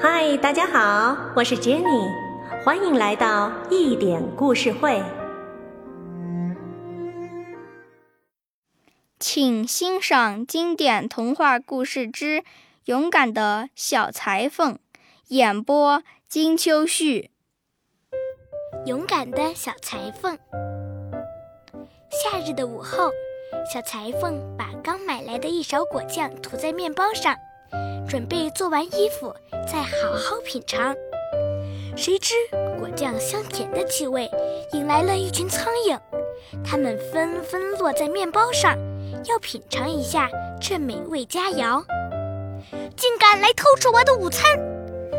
嗨，大家好，我是 Jenny，欢迎来到一点故事会。请欣赏经典童话故事之《勇敢的小裁缝》，演播金秋旭。勇敢的小裁缝。夏日的午后，小裁缝把刚买来的一勺果酱涂在面包上，准备做完衣服再好好品尝。谁知果酱香甜的气味引来了一群苍蝇，它们纷纷落在面包上。要品尝一下这美味佳肴，竟敢来偷吃我的午餐！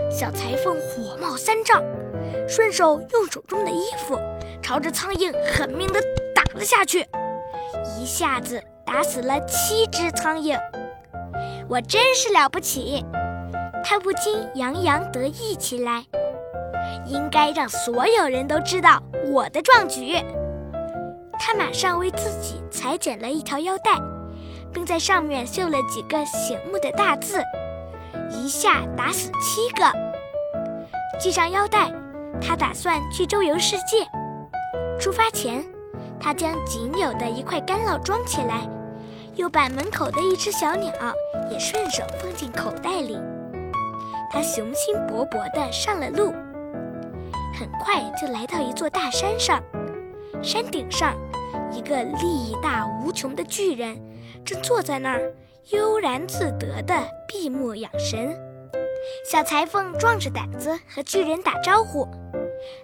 小裁缝火冒三丈，顺手用手中的衣服朝着苍蝇狠命地打了下去，一下子打死了七只苍蝇。我真是了不起！他不禁洋洋得意起来，应该让所有人都知道我的壮举。他马上为自己裁剪了一条腰带，并在上面绣了几个醒目的大字，一下打死七个。系上腰带，他打算去周游世界。出发前，他将仅有的一块干酪装起来，又把门口的一只小鸟也顺手放进口袋里。他雄心勃勃地上了路，很快就来到一座大山上。山顶上，一个力大无穷的巨人正坐在那儿，悠然自得地闭目养神。小裁缝壮着胆子和巨人打招呼：“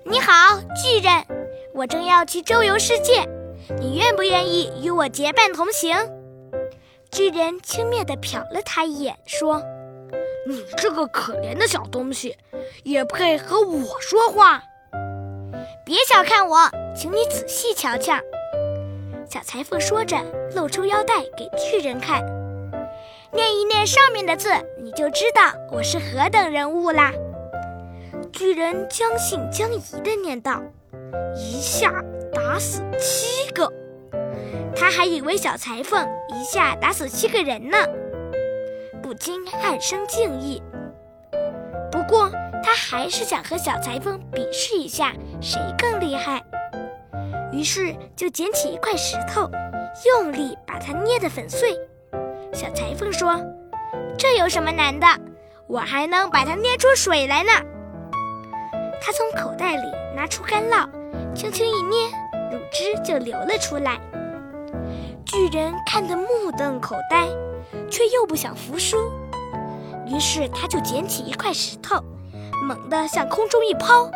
你好，巨人，我正要去周游世界，你愿不愿意与我结伴同行？”巨人轻蔑地瞟了他一眼，说：“你这个可怜的小东西，也配和我说话？”别小看我，请你仔细瞧瞧。小裁缝说着，露出腰带给巨人看。念一念上面的字，你就知道我是何等人物啦。巨人将信将疑地念道：“一下打死七个。”他还以为小裁缝一下打死七个人呢，不禁暗生敬意。不过。他还是想和小裁缝比试一下谁更厉害，于是就捡起一块石头，用力把它捏得粉碎。小裁缝说：“这有什么难的？我还能把它捏出水来呢。”他从口袋里拿出干酪，轻轻一捏，乳汁就流了出来。巨人看得目瞪口呆，却又不想服输，于是他就捡起一块石头。猛地向空中一抛，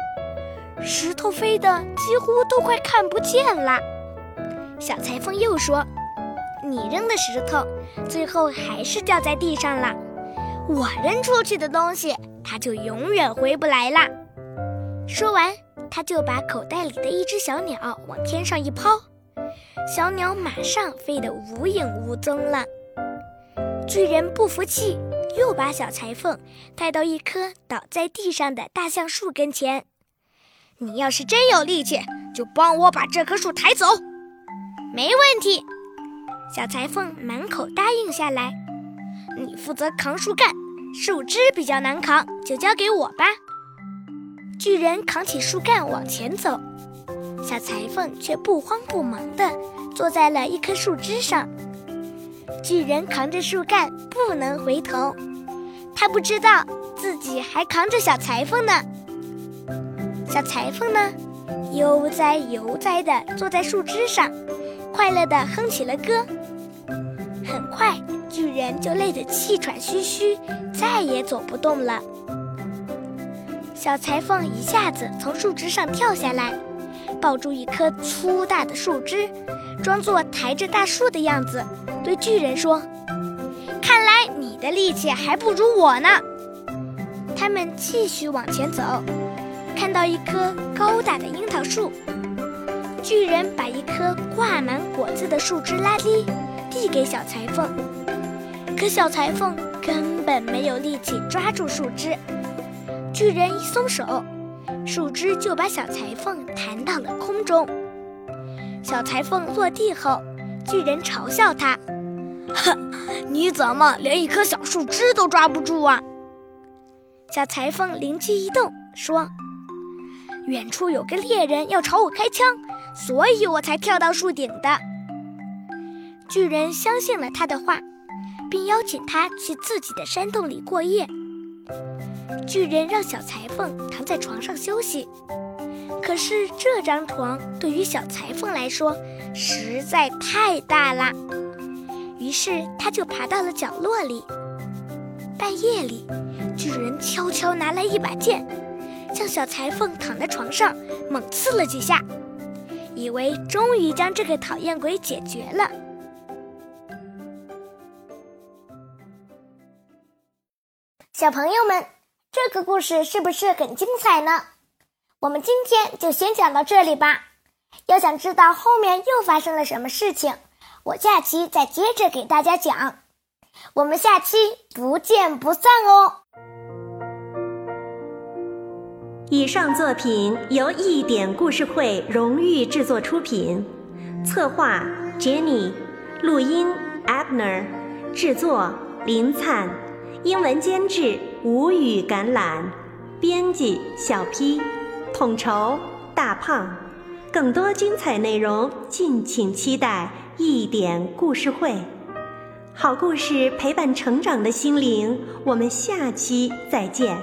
石头飞得几乎都快看不见了。小裁缝又说：“你扔的石头，最后还是掉在地上了。我扔出去的东西，它就永远回不来了。”说完，他就把口袋里的一只小鸟往天上一抛，小鸟马上飞得无影无踪了。巨人不服气。又把小裁缝带到一棵倒在地上的大橡树跟前。你要是真有力气，就帮我把这棵树抬走。没问题，小裁缝满口答应下来。你负责扛树干，树枝比较难扛，就交给我吧。巨人扛起树干往前走，小裁缝却不慌不忙地坐在了一棵树枝上。巨人扛着树干不能回头，他不知道自己还扛着小裁缝呢。小裁缝呢，悠哉悠哉地坐在树枝上，快乐地哼起了歌。很快，巨人就累得气喘吁吁，再也走不动了。小裁缝一下子从树枝上跳下来，抱住一棵粗大的树枝，装作抬着大树的样子。对巨人说：“看来你的力气还不如我呢。”他们继续往前走，看到一棵高大的樱桃树。巨人把一棵挂满果子的树枝拉低，递给小裁缝。可小裁缝根本没有力气抓住树枝。巨人一松手，树枝就把小裁缝弹到了空中。小裁缝落地后。巨人嘲笑他：“哼，你怎么连一棵小树枝都抓不住啊？”小裁缝灵机一动，说：“远处有个猎人要朝我开枪，所以我才跳到树顶的。”巨人相信了他的话，并邀请他去自己的山洞里过夜。巨人让小裁缝躺在床上休息，可是这张床对于小裁缝来说实在太大了，于是他就爬到了角落里。半夜里，巨人悄悄拿来一把剑，向小裁缝躺在床上猛刺了几下，以为终于将这个讨厌鬼解决了。小朋友们，这个故事是不是很精彩呢？我们今天就先讲到这里吧。要想知道后面又发生了什么事情，我下期再接着给大家讲。我们下期不见不散哦！以上作品由一点故事会荣誉制作出品，策划 Jenny，录音 Abner，制作林灿，英文监制吴语橄榄，编辑小 P，统筹大胖。更多精彩内容，敬请期待一点故事会。好故事陪伴成长的心灵，我们下期再见。